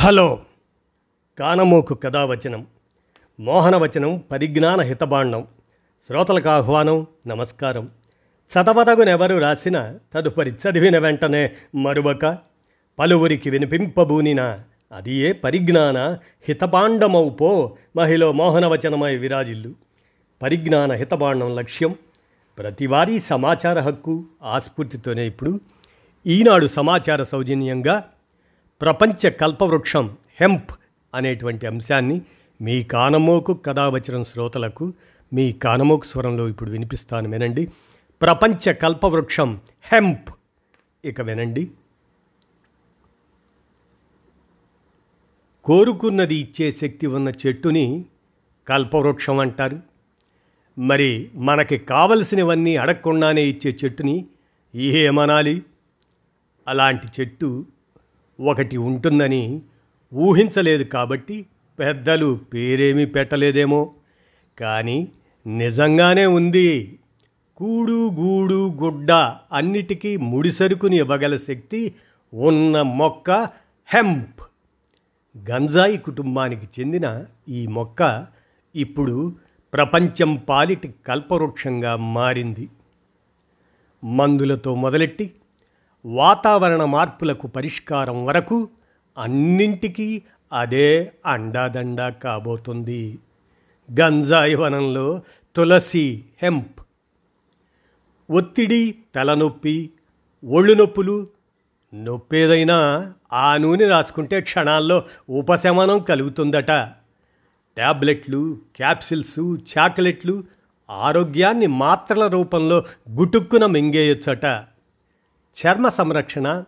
Hello. కానమోకు కథావచనం మోహనవచనం పరిజ్ఞాన హితబాండం శ్రోతలకు ఆహ్వానం నమస్కారం. చదవదగునెవరు రాసిన తదుపరి చదివిన వెంటనే మరువక పలువురికి వినిపింపబూనిన అది ఏ పరిజ్ఞాన హితబాండమౌపో మహిళ మోహనవచనమై విరాజిల్లు. పరిజ్ఞాన హితబాండం లక్ష్యం ప్రతివారీ సమాచార హక్కు ఆస్ఫూర్తితోనే ఇప్పుడు ఈనాడు సమాచార సౌజన్యంగా ప్రపంచ కల్పవృక్షం హెంప్ అనేటువంటి అంశాన్ని మీ కానమోకు కథావచనం శ్రోతలకు మీ కానమోకు స్వరంలో ఇప్పుడు వినిపిస్తాను వినండి. ప్రపంచ కల్పవృక్షం హెంప్. ఇక వినండి. కోరుకున్నది ఇచ్చే శక్తి ఉన్న చెట్టుని కల్పవృక్షం అంటారు. మరి మనకి కావలసినవన్నీ అడగకుండానే ఇచ్చే చెట్టుని ఏమనాలి? అలాంటి చెట్టు ఒకటి ఉంటుందని ఊహించలేదు కాబట్టి పెద్దలు పేరేమీ పెట్టలేదేమో. కానీ నిజంగానే ఉంది. కూడు గూడు గుడ్డ అన్నిటికీ ముడిసరుకుని ఇవ్వగల శక్తి ఉన్న మొక్క హెంప్. గంజాయి కుటుంబానికి చెందిన ఈ మొక్క ఇప్పుడు ప్రపంచం పాలిటి కల్పవృక్షంగా మారింది. మందులతో మొదలెట్టి వాతావరణ మార్పులకు పరిష్కారం వరకు అన్నింటికీ అదే అండాదండా కాబోతుంది. గంజాయి వనంలో తులసి హెంప్. ఒత్తిడి తలనొప్పి ఒళ్ళు నొప్పులు నొప్పేదైనా ఆ నూనె రాసుకుంటే క్షణాల్లో ఉపశమనం కలుగుతుందట. ట్యాబ్లెట్లు క్యాప్సిల్స్ చాక్లెట్లు ఆరోగ్యాన్ని మాత్రల రూపంలో గుటుక్కున మింగేయొచ్చట. చర్మ సంరక్షణ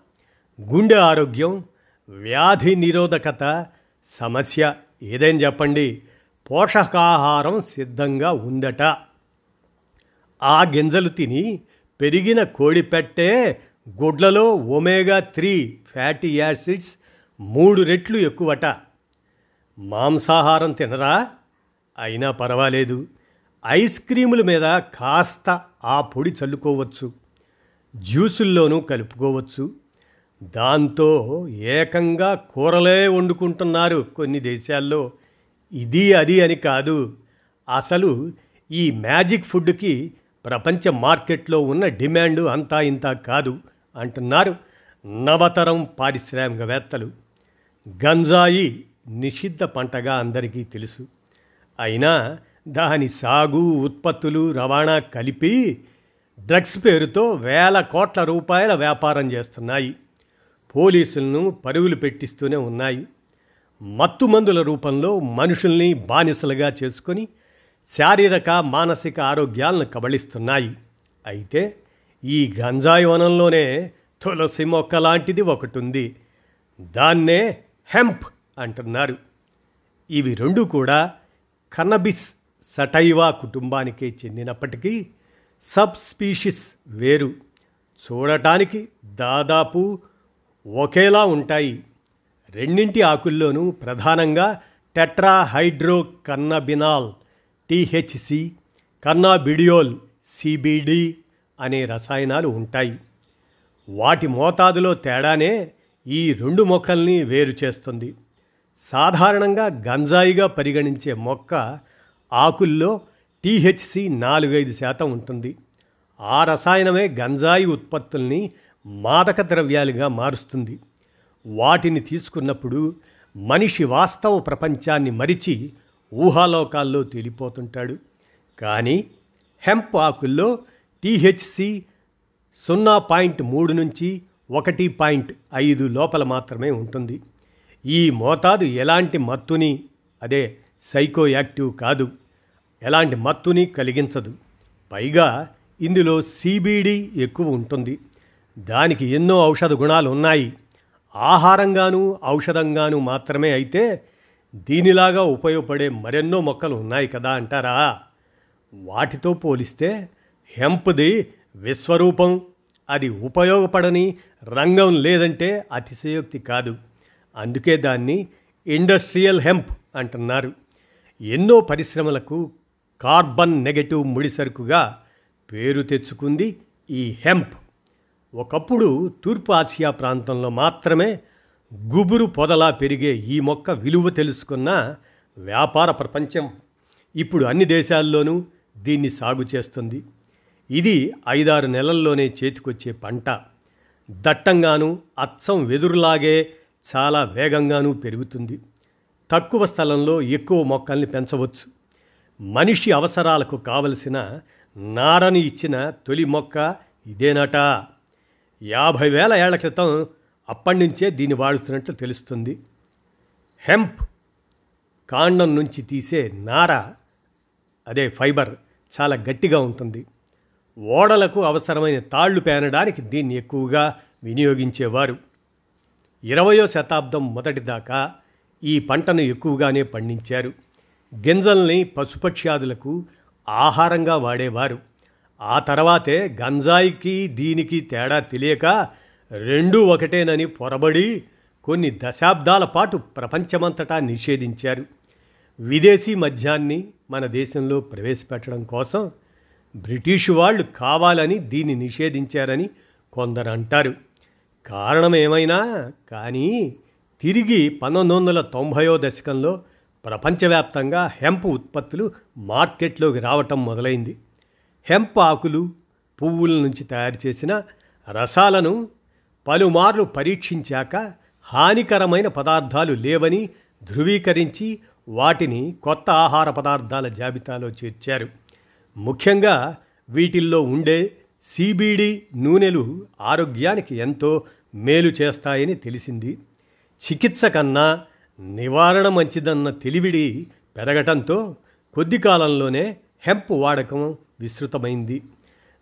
గుండె ఆరోగ్యం వ్యాధి నిరోధకత సమస్య ఏదైనా చెప్పండి. పోషకాహారం సిద్ధంగా ఉందట. ఆ గింజలు తిని పెరిగిన కోడి పెట్టే గుడ్లలో ఒమేగా త్రీ ఫ్యాటీ యాసిడ్స్ మూడు రెట్లు ఎక్కువట. మాంసాహారం తినరా? అయినా పర్వాలేదు. ఐస్ క్రీముల మీద కాస్త ఆ పొడి చల్లుకోవచ్చు. జ్యూసుల్లోనూ కలుపుకోవచ్చు. దాంతో ఏకంగా కూరలే వండుకుంటున్నారు కొన్ని దేశాల్లో. ఇది అది అని కాదు. అసలు ఈ మ్యాజిక్ ఫుడ్కి ప్రపంచ మార్కెట్లో ఉన్న డిమాండ్ అంతా ఇంత కాదు అంటున్నారు నవతరం పారిశ్రామికవేత్తలు. గంజాయి నిషిద్ధ పంటగా అందరికీ తెలుసు. అయినా దాని సాగు ఉత్పత్తులు రవాణా కలిపి డ్రగ్స్ పేరుతో వేల కోట్ల రూపాయల వ్యాపారం చేస్తున్నాయి. పోలీసులను పరుగులు పెట్టిస్తూనే ఉన్నాయి. మత్తు మందుల రూపంలో మనుషుల్ని బానిసలుగా చేసుకొని శారీరక మానసిక ఆరోగ్యాలను కబళిస్తున్నాయి. అయితే ఈ గంజాయి వనంలోనే తులసి మొక్క లాంటిది ఒకటి ఉంది దాన్నే హెంప్ అంటున్నారు. ఇవి రెండు కూడా కన్నబిస్ సటైవా కుటుంబానికే చెందినప్పటికీ సబ్ స్పీషిస్ వేరు. చూడటానికి దాదాపు ఒకేలా ఉంటాయి. రెండింటి ఆకుల్లోనూ ప్రధానంగా టెట్రాహైడ్రో కన్నబినాల్ టీహెచ్సి కన్నాబిడియోల్ సిబిడి అనే రసాయనాలు ఉంటాయి. వాటి మోతాదులో తేడానే ఈ రెండు మొక్కల్ని వేరు చేస్తుంది. సాధారణంగా గంజాయిగా పరిగణించే మొక్క ఆకుల్లో టీహెచ్సి నాలుగైదు శాతం ఉంటుంది. ఆ రసాయనమే గంజాయి ఉత్పత్తుల్ని మాదక ద్రవ్యాలుగా మారుస్తుంది. వాటిని తీసుకున్నప్పుడు మనిషి వాస్తవ ప్రపంచాన్ని మరిచి ఊహాలోకాల్లో తేలిపోతుంటాడు. కానీ హెంప్ ఆకుల్లో టీహెచ్సి సున్నా పాయింట్ మూడు నుంచి ఒకటి పాయింట్ ఐదు లోపల మాత్రమే ఉంటుంది. ఈ మోతాదు ఎలాంటి మత్తుని అదే సైకో యాక్టివ్ కాదు. ఎలాంటి మత్తుని కలిగించదు. పైగా ఇందులో సిబిడి ఎక్కువ ఉంటుంది. దానికి ఎన్నో ఔషధ గుణాలు ఉన్నాయి. ఆహారంగాను ఔషధంగాను మాత్రమే అయితే దీనిలాగా ఉపయోగపడే మరెన్నో మొక్కలు ఉన్నాయి కదా అంటారా? వాటితో పోలిస్తే హెంప్ది విశ్వరూపం. అది ఉపయోగపడని రంగం లేదంటే అతిశయోక్తి కాదు. అందుకే దాన్ని ఇండస్ట్రియల్ హెంప్ అంటున్నారు. ఎన్నో పరిశ్రమలకు కార్బన్ నెగటివ్ ముడిసరుకుగా పేరు తెచ్చుకుంది ఈ హెంప్. ఒకప్పుడు తూర్పు ఆసియా ప్రాంతంలో మాత్రమే గుబురు పొదలా పెరిగే ఈ మొక్క విలువ తెలుసుకున్న వ్యాపార ప్రపంచం. ఇప్పుడు అన్ని దేశాల్లోనూ దీన్ని సాగు చేస్తుంది. ఇది ఐదారు నెలల్లోనే చేతికొచ్చే పంట. దట్టంగాను అచ్చం వెదురులాగే చాలా వేగంగానూ పెరుగుతుంది. తక్కువ స్థలంలో ఎక్కువ మొక్కల్ని పెంచవచ్చు. మనిషి అవసరాలకు కావలసిన నారని ఇచ్చిన తొలి మొక్క ఇదేనట. యాభై వేల ఏళ్ళ క్రితం అప్పటి నుంచే దీన్ని వాడుతున్నట్లు తెలుస్తుంది. హెంప్ కాండం నుంచి తీసే నార అదే ఫైబర్ చాలా గట్టిగా ఉంటుంది. ఓడలకు అవసరమైన తాళ్ళు పేనడానికి దీన్ని ఎక్కువగా వినియోగించేవారు. ఇరవయో శతాబ్దం మొదటి దాకా ఈ పంటను ఎక్కువగానే పండించారు. గింజల్ని పశుపక్ష్యాదులకు ఆహారంగా వాడేవారు. ఆ తర్వాతే గంజాయికి దీనికి తేడా తెలియక రెండూ ఒకటేనని పొరబడి కొన్ని దశాబ్దాల పాటు ప్రపంచమంతటా నిషేధించారు. విదేశీ మద్యాన్ని మన దేశంలో ప్రవేశపెట్టడం కోసం బ్రిటిషు వాళ్ళు కావాలని దీన్ని నిషేధించారని కొందరు అంటారు. కారణం ఏమైనా కానీ తిరిగి పంతొమ్మిది వందల తొంభయో దశకంలో ప్రపంచవ్యాప్తంగా హెంప్ ఉత్పత్తులు మార్కెట్లోకి రావటం మొదలైంది. హెంప్ ఆకులు పువ్వుల నుంచి తయారు చేసిన రసాలను పలుమార్లు పరీక్షించాక హానికరమైన పదార్థాలు లేవని ధృవీకరించి వాటిని కొత్త ఆహార పదార్థాల జాబితాలో చేర్చారు. ముఖ్యంగా వీటిల్లో ఉండే సిబిడి నూనెలు ఆరోగ్యానికి ఎంతో మేలు చేస్తాయని తెలిసింది. చికిత్స కన్నా నివారణ మంచిదన్న తెలివిడి పెరగటంతో కొద్ది కాలంలోనే హెంప్ వాడకం విస్తృతమైంది.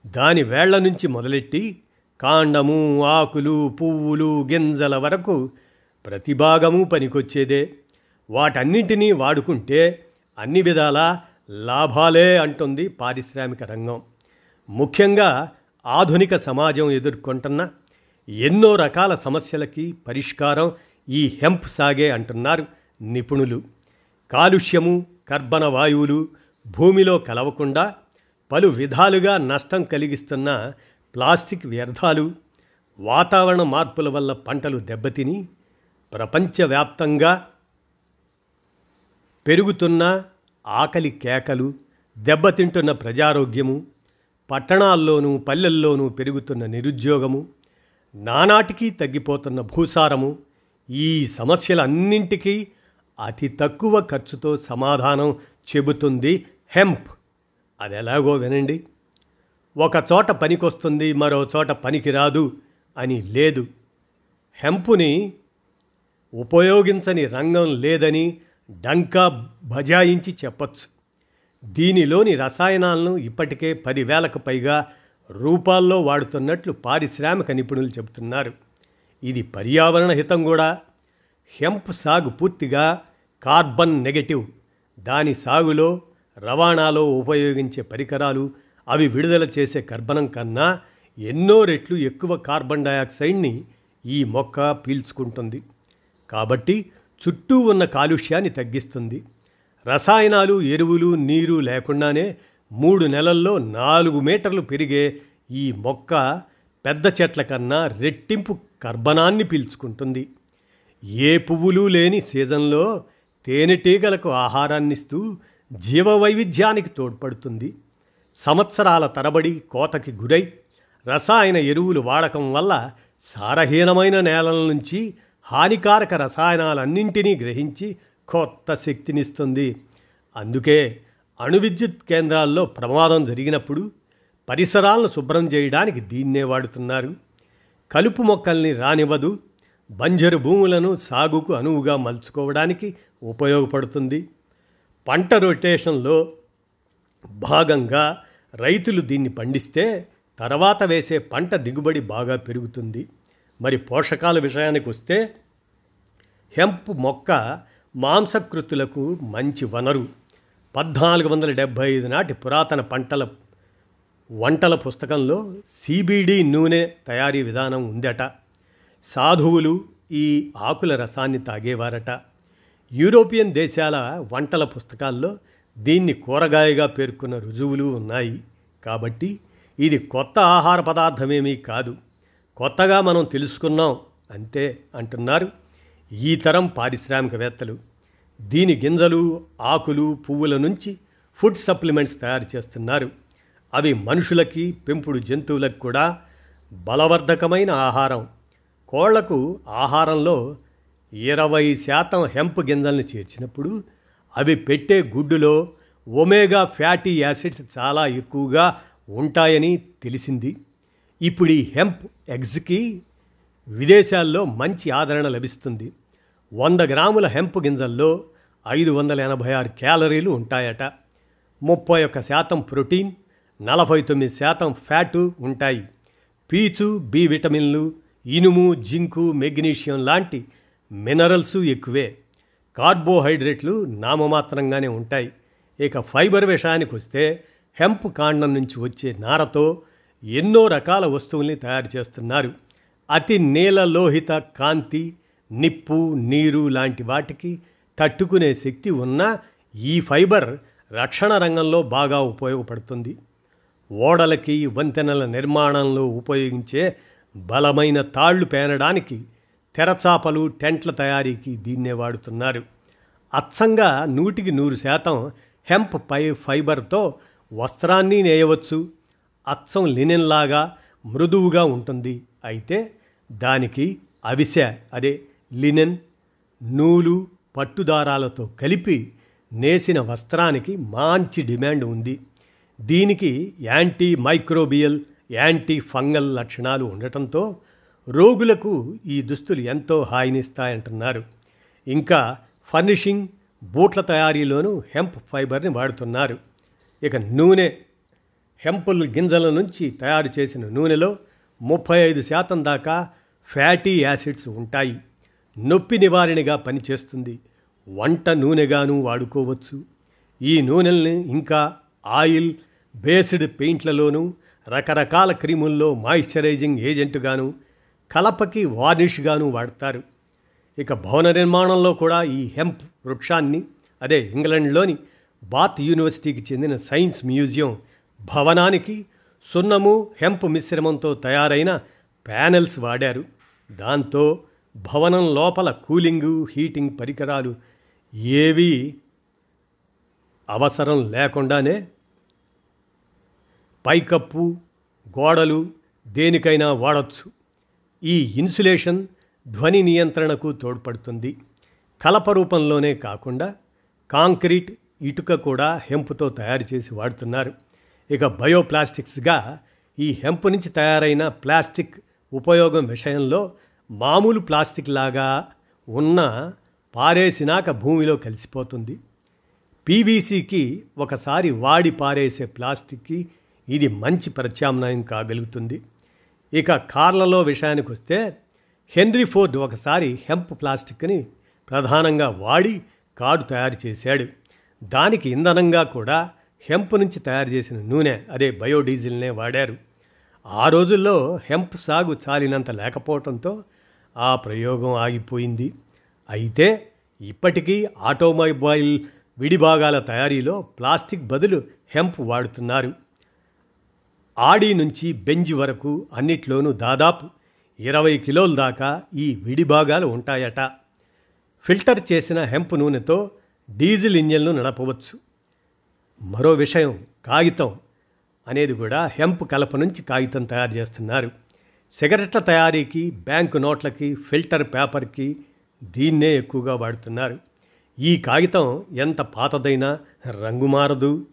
దాని వేళ్ళ నుంచి మొదలెట్టి కాండము ఆకులు పువ్వులు గింజల వరకు ప్రతి భాగము పనికొచ్చేదే. వాటన్నింటినీ వాడుకుంటే అన్ని విధాల లాభాలే అంటుంది పారిశ్రామిక రంగం. ముఖ్యంగా ఆధునిక సమాజం ఎదుర్కొంటున్న ఎన్నో రకాల సమస్యలకి పరిష్కారం ఈ హెంప్ సాగే అంటున్నారు నిపుణులు. కాలుష్యము కర్బన వాయువులు భూమిలో కలవకుండా పలు విధాలుగా నష్టం కలిగిస్తున్న ప్లాస్టిక్ వ్యర్థాలు వాతావరణ మార్పుల వల్ల పంటలు దెబ్బతిని ప్రపంచవ్యాప్తంగా పెరుగుతున్న ఆకలి కేకలు దెబ్బతింటున్న ప్రజారోగ్యము పట్టణాల్లోనూ పల్లెల్లోనూ పెరుగుతున్న నిరుద్యోగము నానాటికి తగ్గిపోతున్న భూసారము ఈ సమస్యలన్నింటికీ అతి తక్కువ ఖర్చుతో సమాధానం చెబుతుంది హెంప్. అది ఎలాగో వినండి. ఒక చోట పనికొస్తుంది మరో చోట పనికి రాదు అని లేదు. హెంపుని ఉపయోగించని రంగం లేదని డంకా బజాయించి చెప్పచ్చు. దీనిలోని రసాయనాలను ఇప్పటికే పదివేలకు పైగా రూపాల్లో వాడుతున్నట్లు పారిశ్రామిక నిపుణులు చెబుతున్నారు. ఇది పర్యావరణ హితం కూడా. హెంప్ సాగు పూర్తిగా కార్బన్ నెగటివ్. దాని సాగులో రవాణాలో ఉపయోగించే పరికరాలు అవి విడుదల చేసే కర్బనం కన్నా ఎన్నో రెట్లు ఎక్కువ కార్బన్ డయాక్సైడ్ని ఈ మొక్క పీల్చుకుంటుంది. కాబట్టి చుట్టూ ఉన్న కాలుష్యాన్ని తగ్గిస్తుంది. రసాయనాలు ఎరువులు నీరు లేకుండానే మూడు నెలల్లో నాలుగు మీటర్లు పెరిగే ఈ మొక్క పెద్ద చెట్ల కన్నా రెట్టింపు కర్బనాన్ని పీల్చుకుంటుంది. ఏ పువ్వులు లేని సీజన్లో తేనెటీగలకు ఆహారాన్నిస్తూ జీవవైవిధ్యానికి తోడ్పడుతుంది. సంవత్సరాల తరబడి కోతకి గురై రసాయన ఎరువులు వాడకం వల్ల సారహీనమైన నేలల నుంచి హానికారక రసాయనాలన్నింటినీ గ్రహించి కొత్త శక్తినిస్తుంది. అందుకే అణు విద్యుత్ కేంద్రాల్లో ప్రమాదం జరిగినప్పుడు పరిసరాలను శుభ్రం చేయడానికి దీన్నే వాడుతున్నారు. కలుపు మొక్కల్ని రానివ్వదు బంజరు భూములను సాగుకు అనువుగా మలుచుకోవడానికి ఉపయోగపడుతుంది. పంట రొటేషన్లో భాగంగా రైతులు దీన్ని పండిస్తే తర్వాత వేసే పంట దిగుబడి బాగా పెరుగుతుంది. మరి పోషకాల విషయానికి వస్తే హెంప్ మొక్క మాంసకృతులకు మంచి వనరు. పద్నాలుగు వందల డెబ్భై ఐదు నాటి పురాతన పంటల వంటల పుస్తకంలో సిబిడి నూనె తయారీ విధానం ఉందట. సాధువులు ఈ ఆకుల రసాన్ని తాగేవారట. యూరోపియన్ దేశాల వంటల పుస్తకాల్లో దీన్ని కూరగాయగా పేర్కొన్న రుజువులు ఉన్నాయి. కాబట్టి ఇది కొత్త ఆహార పదార్థమేమీ కాదు. కొత్తగా మనం తెలుసుకున్నాం అంతే అంటున్నారు ఈ తరం పారిశ్రామికవేత్తలు. దీని గింజలు ఆకులు పువ్వుల నుంచి ఫుడ్ సప్లిమెంట్స్ తయారు చేస్తున్నారు. అవి మనుషులకి పెంపుడు జంతువులకు కూడా బలవర్ధకమైన ఆహారం. కోళ్ళకు ఆహారంలో ఇరవై శాతం హెంప్ గింజల్ని చేర్చినప్పుడు అవి పెట్టే గుడ్డులో ఒమేగా ఫ్యాటీ యాసిడ్స్ చాలా ఎక్కువగా ఉంటాయని తెలిసింది. ఇప్పుడు ఈ హెంప్ ఎగ్స్కి విదేశాల్లో మంచి ఆదరణ లభిస్తుంది. వంద గ్రాముల హెంప్ గింజల్లో ఐదు వందల ఎనభై ఆరు క్యాలరీలు ఉంటాయట. ముప్పై ఒక్క శాతం ప్రోటీన్ నలభై తొమ్మిది శాతం ఫ్యాటు ఉంటాయి. పీచు బి విటమిన్లు ఇనుము జింకు మెగ్నీషియం లాంటి మినరల్స్ ఎక్కువే. కార్బోహైడ్రేట్లు నామమాత్రంగానే ఉంటాయి. ఇక ఫైబర్ విషయానికి వస్తే హెంప్ కాండం నుంచి వచ్చే నారతో ఎన్నో రకాల వస్తువుల్ని తయారు చేస్తున్నారు. అతి నీలలోహిత కాంతి నిప్పు నీరు లాంటి వాటికి తట్టుకునే శక్తి ఉన్న ఈ ఫైబర్ రక్షణ రంగంలో బాగా ఉపయోగపడుతుంది. ఓడలకి వంతెనల నిర్మాణంలో ఉపయోగించే బలమైన తాళ్ళు పేనడానికి తెరచాపలు టెంట్ల తయారీకి దీన్నే వాడుతున్నారు. అచ్చంగా నూటికి నూరు శాతం హెంప్ పై ఫైబర్తో వస్త్రాన్ని నేయవచ్చు. అచ్చం లినెన్లాగా మృదువుగా ఉంటుంది. అయితే దానికి అవిసె అదే లినెన్ నూలు పట్టుదారాలతో కలిపి నేసిన వస్త్రానికి మంచి డిమాండ్ ఉంది. దీనికి యాంటీ మైక్రోబియల్ యాంటీ ఫంగల్ లక్షణాలు ఉండటంతో రోగులకు ఈ దుస్తులు ఎంతో హాయినిస్తాయంటున్నారు. ఇంకా ఫర్నిషింగ్ బూట్ల తయారీలోనూ హెంప్ ఫైబర్ని వాడుతున్నారు. ఇక నూనె హెంపుల్ గింజల నుంచి తయారు చేసిన నూనెలో ముప్పై ఐదు శాతం దాకా ఫ్యాటీ యాసిడ్స్ ఉంటాయి. నొప్పి నివారణగా పనిచేస్తుంది. వంట నూనెగాను వాడుకోవచ్చు. ఈ నూనెల్ని ఇంకా ఆయిల్ బేస్డ్ పెయింట్లలోనూ రకరకాల క్రీముల్లో మాయిశ్చరైజింగ్ ఏజెంట్గాను కలపకి వార్నిష్గాను వాడతారు. ఇక భవన నిర్మాణంలో కూడా ఈ హెంప్ వృక్షాన్ని అదే ఇంగ్లండ్లోని బాత్ యూనివర్సిటీకి చెందిన సైన్స్ మ్యూజియం భవనానికి సున్నము హెంప్ మిశ్రమంతో తయారైన ప్యానెల్స్ వాడారు. దాంతో భవనం లోపల కూలింగు హీటింగ్ పరికరాలు ఏవీ అవసరం లేకుండానే పైకప్పు గోడలు దేనికైనా వాడచ్చు. ఈ ఇన్సులేషన్ ధ్వని నియంత్రణకు తోడ్పడుతుంది. కలప రూపంలోనే కాకుండా కాంక్రీట్ ఇటుక కూడా హెంపుతో తయారు చేసి వాడుతున్నారు. ఇక బయోప్లాస్టిక్స్గా ఈ హెంపు నుంచి తయారైన ప్లాస్టిక్ ఉపయోగం విషయంలో మామూలు ప్లాస్టిక్ లాగా ఉన్న పారేసినాక భూమిలో కలిసిపోతుంది. పీవీసీకి ఒకసారి వాడి పారేసే ప్లాస్టిక్కి ఇది మంచి ప్రత్యామ్నాయం కాగలుగుతుంది. ఇక కార్లలో విషయానికి వస్తే హెన్రీ ఫోర్డ్ ఒకసారి హెంప్ ప్లాస్టిక్ని ప్రధానంగా వాడి కారు తయారు చేశాడు. దానికి ఇంధనంగా కూడా హెంప్ నుంచి తయారు చేసిన నూనె అదే బయోడీజిల్నే వాడారు. ఆ రోజుల్లో హెంప్ సాగు చాలినంత లేకపోవడంతో ఆ ప్రయోగం ఆగిపోయింది. అయితే ఇప్పటికీ ఆటోమొబైల్ విడిభాగాల తయారీలో ప్లాస్టిక్ బదులు హెంప్ వాడుతున్నారు. ఆడి నుంచి బెంజ్ వరకు అన్నిట్లోనూ దాదాపు ఇరవై కిలోల దాకా ఈ విడిభాగాలు ఉంటాయట. ఫిల్టర్ చేసిన హెంప్ నూనెతో డీజిల్ ఇంజన్లు నడపవచ్చు. మరో విషయం కాగితం అనేది కూడా హెంప్ కలప నుంచి కాగితం తయారు చేస్తున్నారు. సిగరెట్ల తయారీకి బ్యాంకు నోట్లకి ఫిల్టర్ పేపర్కి దీన్నే ఎక్కువగా వాడుతున్నారు. ఈ కాగితం ఎంత పాతదైనా రంగు మారదు.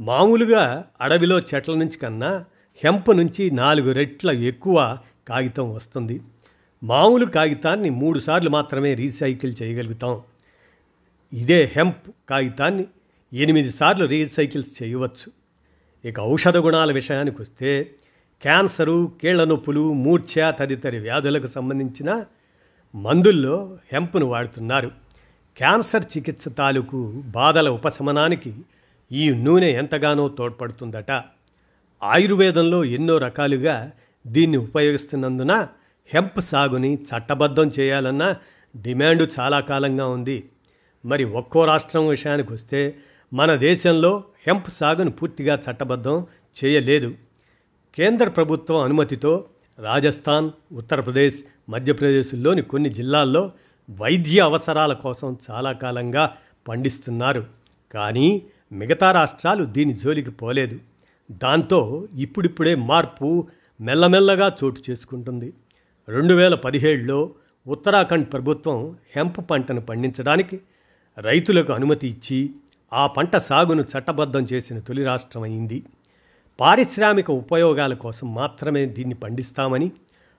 మామూలుగా అడవిలో చెట్ల నుంచి కన్నా హెంప్ నుంచి నాలుగు రెట్ల ఎక్కువ కాగితం వస్తుంది. మామూలు కాగితాన్ని మూడు సార్లు మాత్రమే రీసైకిల్ చేయగలుగుతాం. ఇదే హెంప్ కాగితాన్ని ఎనిమిది సార్లు రీసైకిల్స్ చేయవచ్చు. ఇక ఔషధ గుణాల విషయానికి వస్తే క్యాన్సరు కీళ్ళ నొప్పులు మూర్ఛ తదితర వ్యాధులకు సంబంధించిన మందుల్లో హెంప్ను వాడుతున్నారు. క్యాన్సర్ చికిత్స తాలూకు బాధల ఉపశమనానికి ఈ నూనె ఎంతగానో తోడ్పడుతుందట. ఆయుర్వేదంలో ఎన్నో రకాలుగా దీన్ని ఉపయోగిస్తున్నందున హెంప్ సాగుని చట్టబద్ధం చేయాలన్న డిమాండ్ చాలా కాలంగా ఉంది. మరి ఒక్కో రాష్ట్రం విషయానికి వస్తే మన దేశంలో హెంప్ సాగును పూర్తిగా చట్టబద్ధం చేయలేదు. కేంద్ర ప్రభుత్వం అనుమతితో రాజస్థాన్ ఉత్తరప్రదేశ్ మధ్యప్రదేశ్లోని కొన్ని జిల్లాల్లో వైద్య అవసరాల కోసం చాలా కాలంగా పండిస్తున్నారు. కానీ మిగతా రాష్ట్రాలు దీని జోలికి పోలేదు. దాంతో ఇప్పుడిప్పుడే మార్పు మెల్లమెల్లగా చోటు చేసుకుంటుంది. రెండు వేల పదిహేడులో ఉత్తరాఖండ్ ప్రభుత్వం హెంప్ పంటను పండించడానికి రైతులకు అనుమతి ఇచ్చి ఆ పంట సాగును చట్టబద్ధం చేసిన తొలి రాష్ట్రం అయింది పారిశ్రామిక ఉపయోగాల కోసం మాత్రమే దీన్ని పండిస్తామని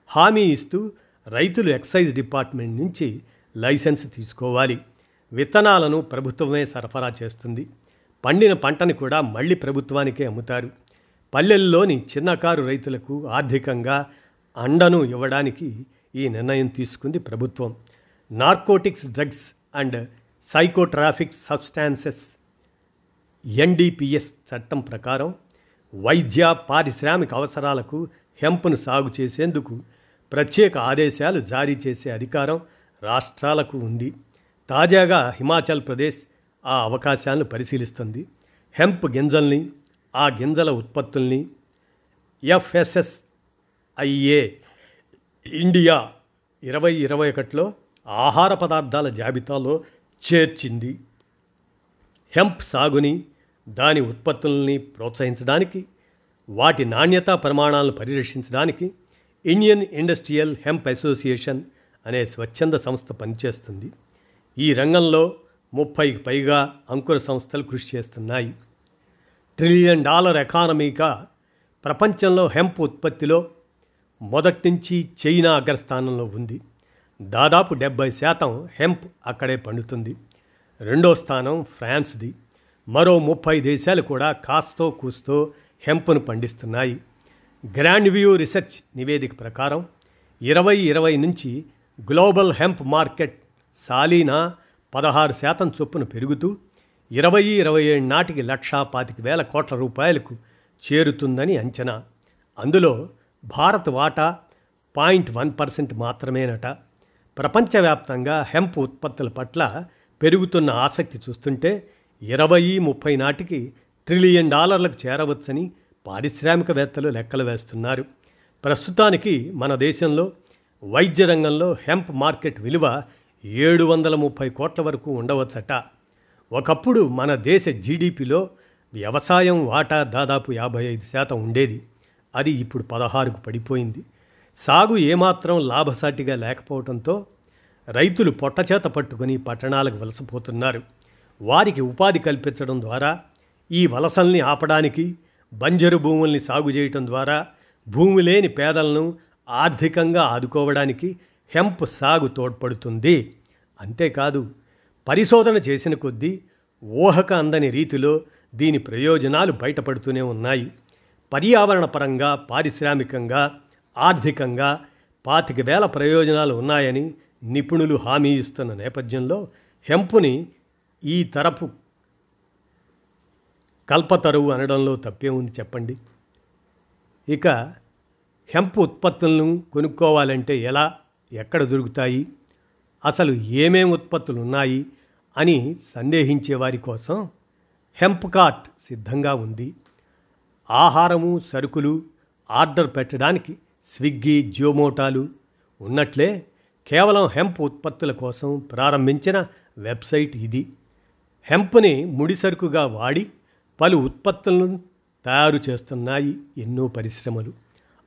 హామీ ఇస్తూ రైతులు ఎక్సైజ్ డిపార్ట్మెంట్ నుంచి లైసెన్స్ తీసుకోవాలి. విత్తనాలను ప్రభుత్వమే సరఫరా చేస్తుంది. పండిన పంటని కూడా మళ్ళీ ప్రభుత్వానికే అమ్ముతారు. పల్లెల్లోని చిన్నకారు రైతులకు ఆర్థికంగా అండను ఇవ్వడానికి ఈ నిర్ణయం తీసుకుంది ప్రభుత్వం. Narcotics drugs and psychotropic substances NDPS చట్టం ప్రకారం వైద్య పారిశ్రామిక అవసరాలకు హెంప్ను సాగు చేసేందుకు ప్రత్యేక ఆదేశాలు జారీ చేసే అధికారం రాష్ట్రాలకు ఉంది. తాజాగా హిమాచల్ ప్రదేశ్ ఆ అవకాశాలను పరిశీలిస్తుంది. హెంప్ గింజల్ని ఆ గింజల ఉత్పత్తుల్ని ఎఫ్ఎస్ఎస్ఐఏ ఇండియా ఇరవై ఇరవై ఒకటిలో ఆహార పదార్థాల జాబితాలో చేర్చింది. హెంప్ సాగుని దాని ఉత్పత్తుల్ని ప్రోత్సహించడానికి వాటి నాణ్యతా ప్రమాణాలను పరిరక్షించడానికి ఇండియన్ ఇండస్ట్రియల్ హెంప్ అసోసియేషన్ అనే స్వచ్ఛంద సంస్థ పనిచేస్తుంది. ఈ రంగంలో ముప్పైకి పైగా అంకుర సంస్థలు కృషి చేస్తున్నాయి. ట్రిలియన్ డాలర్ ఎకానమీగా ప్రపంచంలో హెంప్ ఉత్పత్తిలో మొదటి నుంచి చైనా అగ్రస్థానంలో ఉంది. దాదాపు డెబ్బై శాతం హెంప్ అక్కడే పండుతుంది. రెండో స్థానం ఫ్రాన్స్ది. మరో ముప్పై దేశాలు కూడా కాస్తో కూస్తో హెంప్ను పండిస్తున్నాయి. గ్రాండ్ వ్యూ రీసెర్చ్ నివేదిక ప్రకారం ఇరవై ఇరవై నుంచి గ్లోబల్ హెంప్ మార్కెట్ సాలీనా పదహారు శాతం చొప్పున పెరుగుతూ ఇరవై ఇరవై ఏడు నాటికి లక్షా పాతిక వేల కోట్ల రూపాయలకు చేరుతుందని అంచనా. అందులో భారత్ వాటా పాయింట్ వన్ పర్సెంట్ మాత్రమేనట. ప్రపంచవ్యాప్తంగా హెంప్ ఉత్పత్తుల పట్ల పెరుగుతున్న ఆసక్తి చూస్తుంటే ఇరవై ముప్పై నాటికి ట్రిలియన్ డాలర్లకు చేరవచ్చని పారిశ్రామికవేత్తలు లెక్కలు వేస్తున్నారు. ప్రస్తుతానికి మన దేశంలో వైద్య రంగంలో హెంప్ మార్కెట్ విలువ ఏడు వందల ముప్పై కోట్ల వరకు ఉండవచ్చట. ఒకప్పుడు మన దేశ జీడిపిలో వ్యవసాయం వాటా దాదాపు యాభై ఐదు శాతం ఉండేది. అది ఇప్పుడు పదహారుకు పడిపోయింది. సాగు ఏమాత్రం లాభసాటిగా లేకపోవడంతో రైతులు పొట్టచేత పట్టుకుని పట్టణాలకు వలసపోతున్నారు. వారికి ఉపాధి కల్పించడం ద్వారా ఈ వలసల్ని ఆపడానికి బంజరు భూముల్ని సాగు చేయటం ద్వారా భూమి లేని పేదలను ఆర్థికంగా ఆదుకోవడానికి హెంప్ సాగు తోడ్పడుతుంది. అంతేకాదు పరిశోధన చేసిన కొద్దీ ఊహక అందని రీతిలో దీని ప్రయోజనాలు బయటపడుతూనే ఉన్నాయి. పర్యావరణ పరంగా పారిశ్రామికంగా ఆర్థికంగా పాతిక వేల ప్రయోజనాలు ఉన్నాయని నిపుణులు హామీ ఇస్తున్న నేపథ్యంలో హెంపుని ఈ తరపు కల్పతరువు అనడంలో తప్పే ఉంది చెప్పండి. ఇక హెంప్ ఉత్పత్తులను కొనుక్కోవాలంటే ఎలా? ఎక్కడ దొరుకుతాయి? అసలు ఏమేం ఉత్పత్తులు ఉన్నాయి అని సందేహించే వారి కోసం హెంప్ కార్ట్ సిద్ధంగా ఉంది. ఆహారము సరుకులు ఆర్డర్ పెట్టడానికి స్విగ్గీ జోమోటాలు ఉన్నట్లే కేవలం హెంప్ ఉత్పత్తుల కోసం ప్రారంభించిన వెబ్సైట్ ఇది. హెంప్ని ముడిసరుకుగా వాడి పలు ఉత్పత్తులను తయారు చేస్తున్నాయి ఎన్నో పరిశ్రమలు.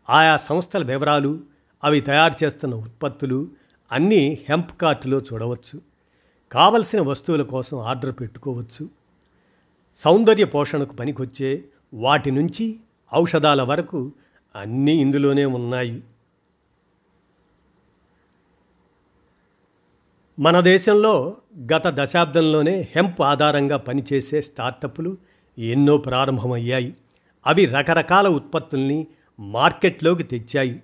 ఆయా సంస్థల వివరాలు అవి తయారు చేస్తున్న ఉత్పత్తులు అన్నీ హెంప్ కార్టులో చూడవచ్చు. కావలసిన వస్తువుల కోసం ఆర్డర్ పెట్టుకోవచ్చు. సౌందర్య పోషణకు పనికొచ్చే వాటి నుంచి ఔషధాల వరకు అన్నీ ఇందులోనే ఉన్నాయి. మన దేశంలో గత దశాబ్దంలోనే హెంప్ ఆధారంగా పనిచేసే స్టార్టప్లు ఎన్నో ప్రారంభమయ్యాయి. అవి రకరకాల ఉత్పత్తుల్ని మార్కెట్లోకి తెచ్చాయి.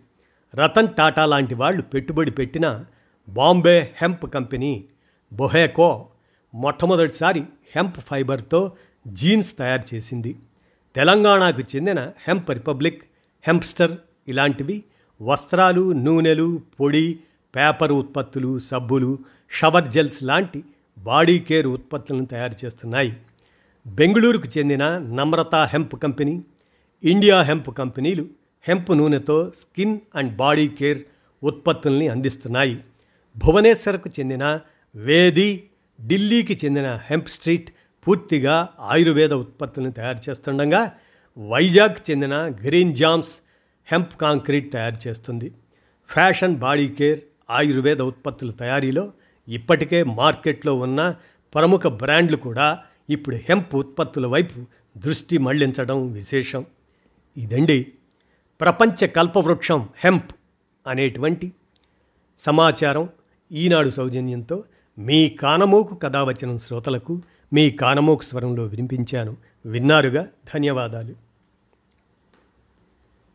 రతన్ టాటా లాంటి వాళ్ళు పెట్టుబడి పెట్టిన బాంబే హెంప్ కంపెనీ బొహేకో మొట్టమొదటిసారి హెంప్ ఫైబర్తో జీన్స్ తయారు చేసింది. తెలంగాణకు చెందిన హెంప్ రిపబ్లిక్ హెంప్స్టర్ ఇలాంటివి వస్త్రాలు నూనెలు పొడి పేపర్ ఉత్పత్తులు సబ్బులు షవర్ జెల్స్ లాంటి బాడీ కేర్ ఉత్పత్తులను తయారు చేస్తున్నాయి. బెంగళూరుకు చెందిన Namrata hemp company India hemp కంపెనీలు హెంప్ నూనెతో స్కిన్ అండ్ బాడీ కేర్ ఉత్పత్తుల్ని అందిస్తున్నాయి. భువనేశ్వర్కు చెందిన వేది ఢిల్లీకి చెందిన హెంప్ స్ట్రీట్ పూర్తిగా ఆయుర్వేద ఉత్పత్తులను తయారు చేస్తుండగా వైజాగ్ చెందిన గ్రీన్ జామ్స్ హెంప్ కాంక్రీట్ తయారు చేస్తుంది. ఫ్యాషన్ బాడీ కేర్ ఆయుర్వేద ఉత్పత్తుల తయారీలో ఇప్పటికే మార్కెట్లో ఉన్న ప్రముఖ బ్రాండ్లు కూడా ఇప్పుడు హెంప్ ఉత్పత్తుల వైపు దృష్టి మళ్ళించడం విశేషం. ఇదండి ప్రపంచ కల్పవృక్షం హెంప్ అనేటువంటి సమాచారం ఈనాడు సౌజన్యంతో మీ కానమోకు కథావచనం శ్రోతలకు మీ కానమోకు స్వరంలో వినిపించాను. విన్నారుగా? ధన్యవాదాలు.